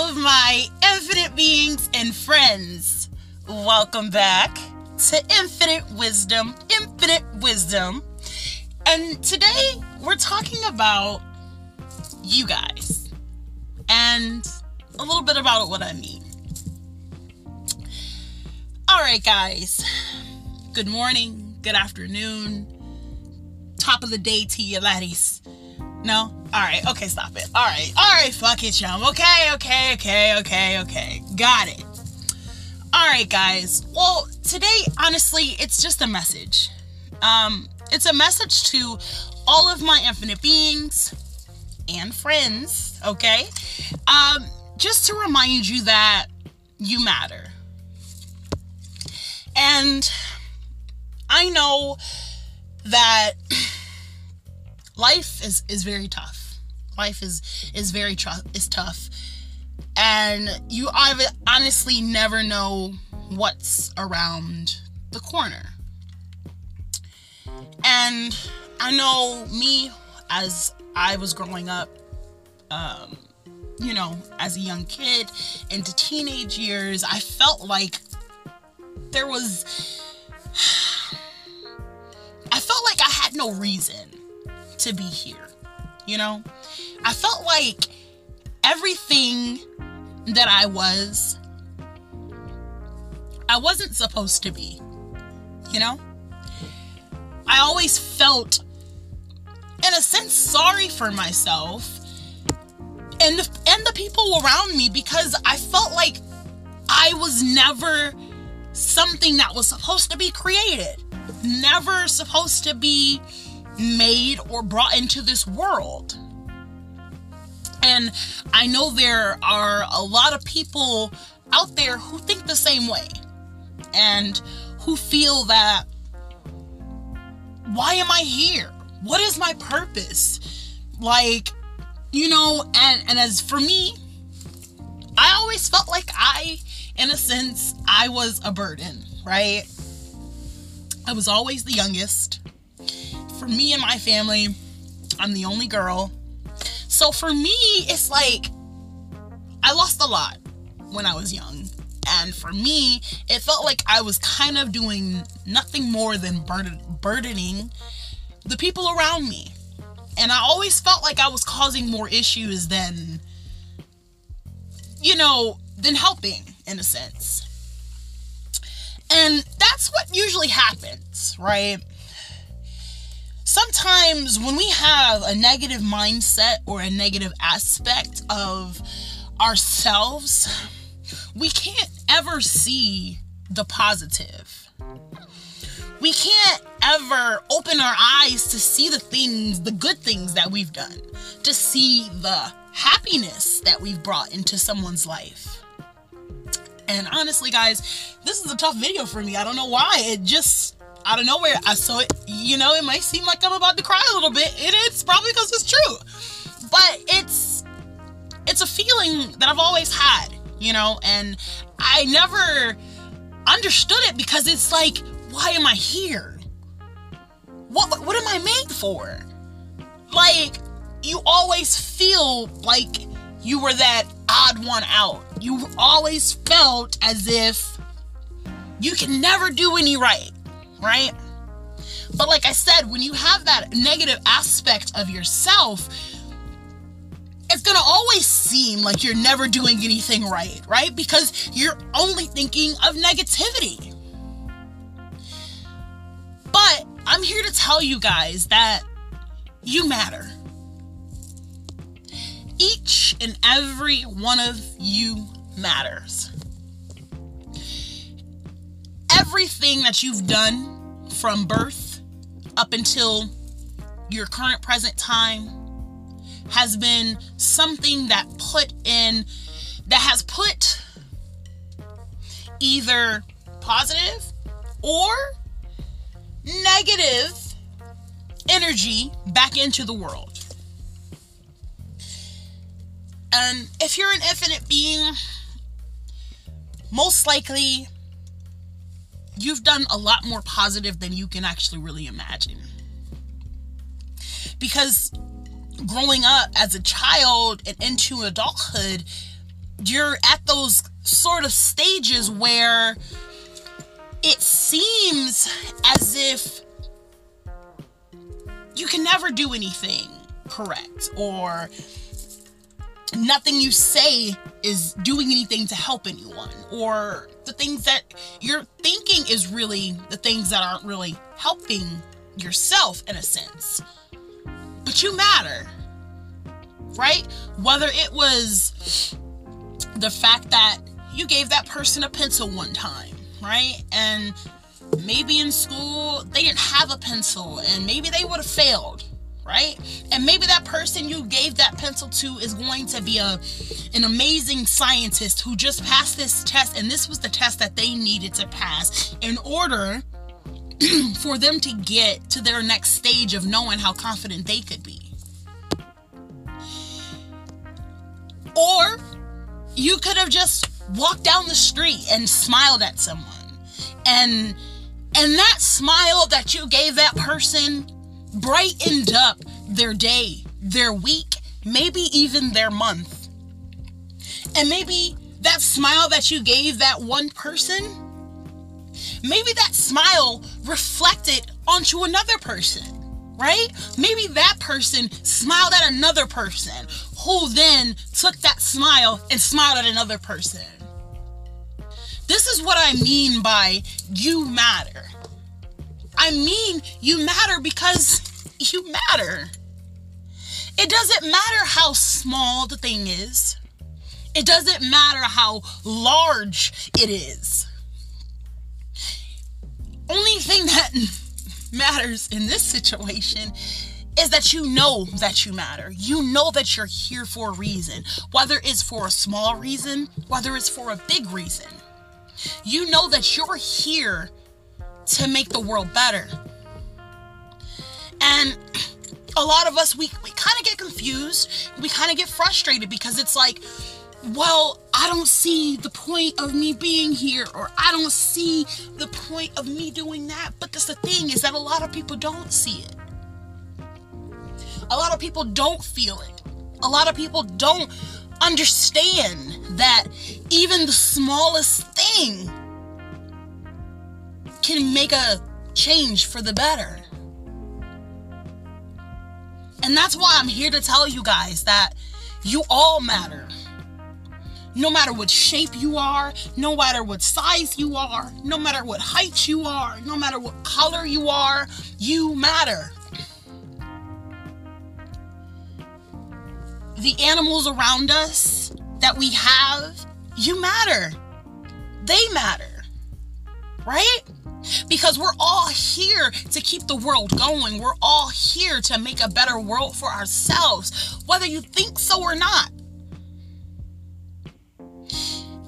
all of my infinite beings and friends. Welcome back to Infinite Wisdom, Infinite Wisdom. And today we're talking about you guys and a little bit about what I mean. All right, guys. Good morning, good afternoon, top of the day to you laddies. No? Alright, okay, stop it. Alright, alright, fuck it, chum. Okay, okay, okay, okay, okay. Got it. Alright, guys. Well, today, honestly, it's just a message. Um, it's a message to all of my infinite beings and friends, okay? Um, just to remind you that you matter. And I know that life is is very tough. Life is is very tr- is tough, and you honestly never know what's around the corner. And I know me as I was growing up, um, you know, as a young kid into teenage years, I felt like there was. I felt like I had no reason to be here. You know? I felt like everything that I was, I wasn't supposed to be. You know? I always felt, in a sense, sorry for myself and and the people around me because I felt like I was never something that was supposed to be created, never supposed to be made or brought into this world. And I know there are a lot of people out there who think the same way and who feel that why am I here? What is my purpose? Like, you know, and and as for me, I always felt like I in a sense I was a burden, right? I was always the youngest for me and my family, I'm the only girl. So for me, it's like I lost a lot when I was young. And for me, it felt like I was kind of doing nothing more than burden- burdening the people around me. And I always felt like I was causing more issues than, you know, than helping in a sense. And that's what usually happens, right? Sometimes when we have a negative mindset or a negative aspect of ourselves, we can't ever see the positive. We can't ever open our eyes to see the things, the good things that we've done, to see the happiness that we've brought into someone's life. And honestly, guys, this is a tough video for me. I don't know why. It just out of nowhere, I saw it. You know, it might seem like I'm about to cry a little bit. It is probably because it's true, but it's it's a feeling that I've always had. You know, and I never understood it because it's like, why am I here? What what am I made for? Like, you always feel like you were that odd one out. You always felt as if you can never do any right right? But like I said, when you have that negative aspect of yourself, it's gonna always seem like you're never doing anything right, right? Because you're only thinking of negativity. But I'm here to tell you guys that you matter. Each and every one of you matters everything that you've done from birth up until your current present time has been something that put in that has put either positive or negative energy back into the world. And if you're an infinite being, most likely you've done a lot more positive than you can actually really imagine. Because growing up as a child and into adulthood, you're at those sort of stages where it seems as if you can never do anything correct or nothing you say is doing anything to help anyone or the things that you're thinking is really the things that aren't really helping yourself in a sense. But you matter right? Whether it was the fact that you gave that person a pencil one time right? And maybe in school they didn't have a pencil and maybe they would have failed right? And maybe that person you gave that pencil to is going to be a an amazing scientist who just passed this test and this was the test that they needed to pass in order for them to get to their next stage of knowing how confident they could be. Or you could have just walked down the street and smiled at someone. And and that smile that you gave that person brightened up their day, their week, maybe even their month. And maybe that smile that you gave that one person, maybe that smile reflected onto another person, right? Maybe that person smiled at another person who then took that smile and smiled at another person. This is what I mean by you matter. I mean, you matter because you matter. It doesn't matter how small the thing is, it doesn't matter how large it is. Only thing that matters in this situation is that you know that you matter. You know that you're here for a reason, whether it's for a small reason, whether it's for a big reason. You know that you're here to make the world better. And a lot of us, we, we kind of get confused. We kind of get frustrated because it's like, well, I don't see the point of me being here, or I don't see the point of me doing that. But that's the thing is that a lot of people don't see it. A lot of people don't feel it. A lot of people don't understand that even the smallest thing can make a change for the better. And that's why I'm here to tell you guys that you all matter. No matter what shape you are, no matter what size you are, no matter what height you are, no matter what color you are, you matter. The animals around us that we have, you matter. They matter, right? Because we're all here to keep the world going. We're all here to make a better world for ourselves, whether you think so or not.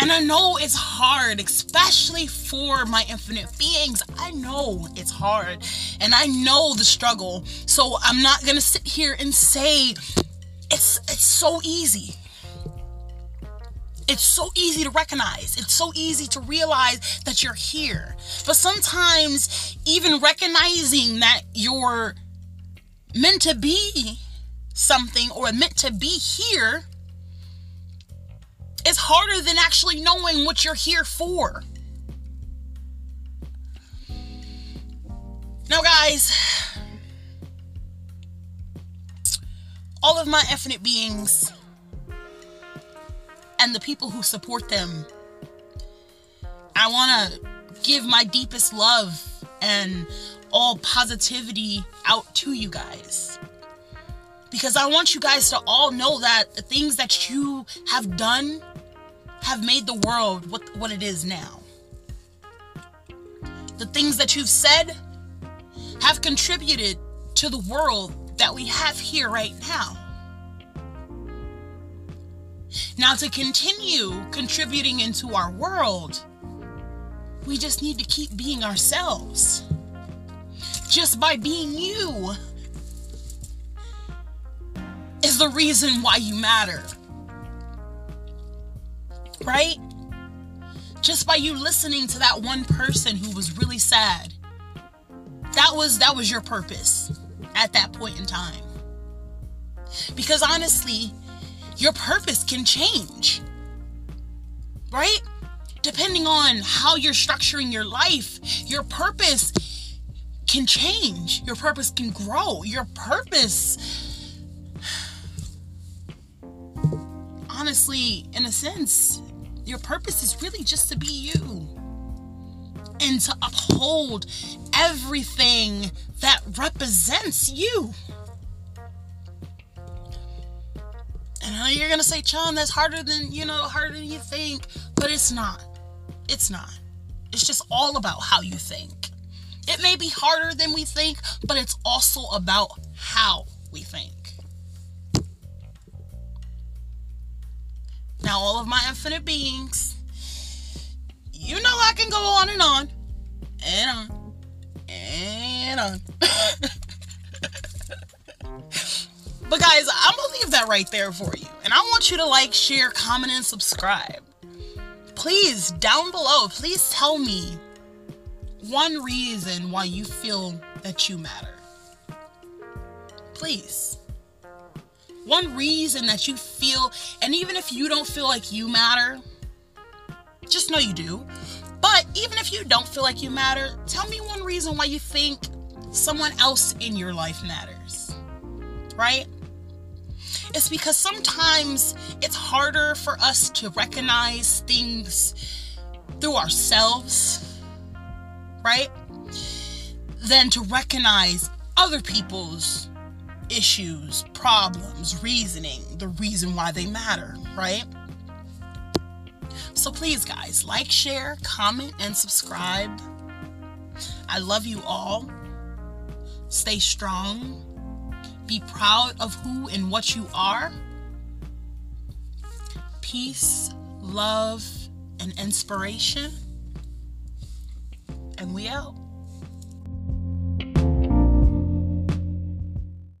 And I know it's hard, especially for my infinite beings. I know it's hard and I know the struggle. So I'm not going to sit here and say it's it's so easy. It's so easy to recognize. It's so easy to realize that you're here. But sometimes, even recognizing that you're meant to be something or meant to be here is harder than actually knowing what you're here for. Now, guys, all of my infinite beings and the people who support them. I want to give my deepest love and all positivity out to you guys. Because I want you guys to all know that the things that you have done have made the world what, what it is now. The things that you've said have contributed to the world that we have here right now. Now, to continue contributing into our world, we just need to keep being ourselves. Just by being you is the reason why you matter. Right? Just by you listening to that one person who was really sad. That was that was your purpose at that point in time. Because honestly, your purpose can change. right? Depending on how you're structuring your life, your purpose can change. Your purpose can grow. Your purpose, honestly, in a sense, your purpose is really just to be you and to uphold everything that represents you. You're gonna say, Chum, that's harder than you know, harder than you think, but it's not. It's not. It's just all about how you think. It may be harder than we think, but it's also about how we think. Now, all of my infinite beings, you know I can go on and on and on and on. but guys, I'm gonna leave that right there for you. And I want you to like, share, comment, and subscribe. Please, down below, please tell me one reason why you feel that you matter. Please. One reason that you feel, and even if you don't feel like you matter, just know you do. But even if you don't feel like you matter, tell me one reason why you think someone else in your life matters. Right? It's because sometimes it's harder for us to recognize things through ourselves, right? Than to recognize other people's issues, problems, reasoning, the reason why they matter, right? So please, guys, like, share, comment, and subscribe. I love you all. Stay strong. Be proud of who and what you are. Peace, love, and inspiration. And we out.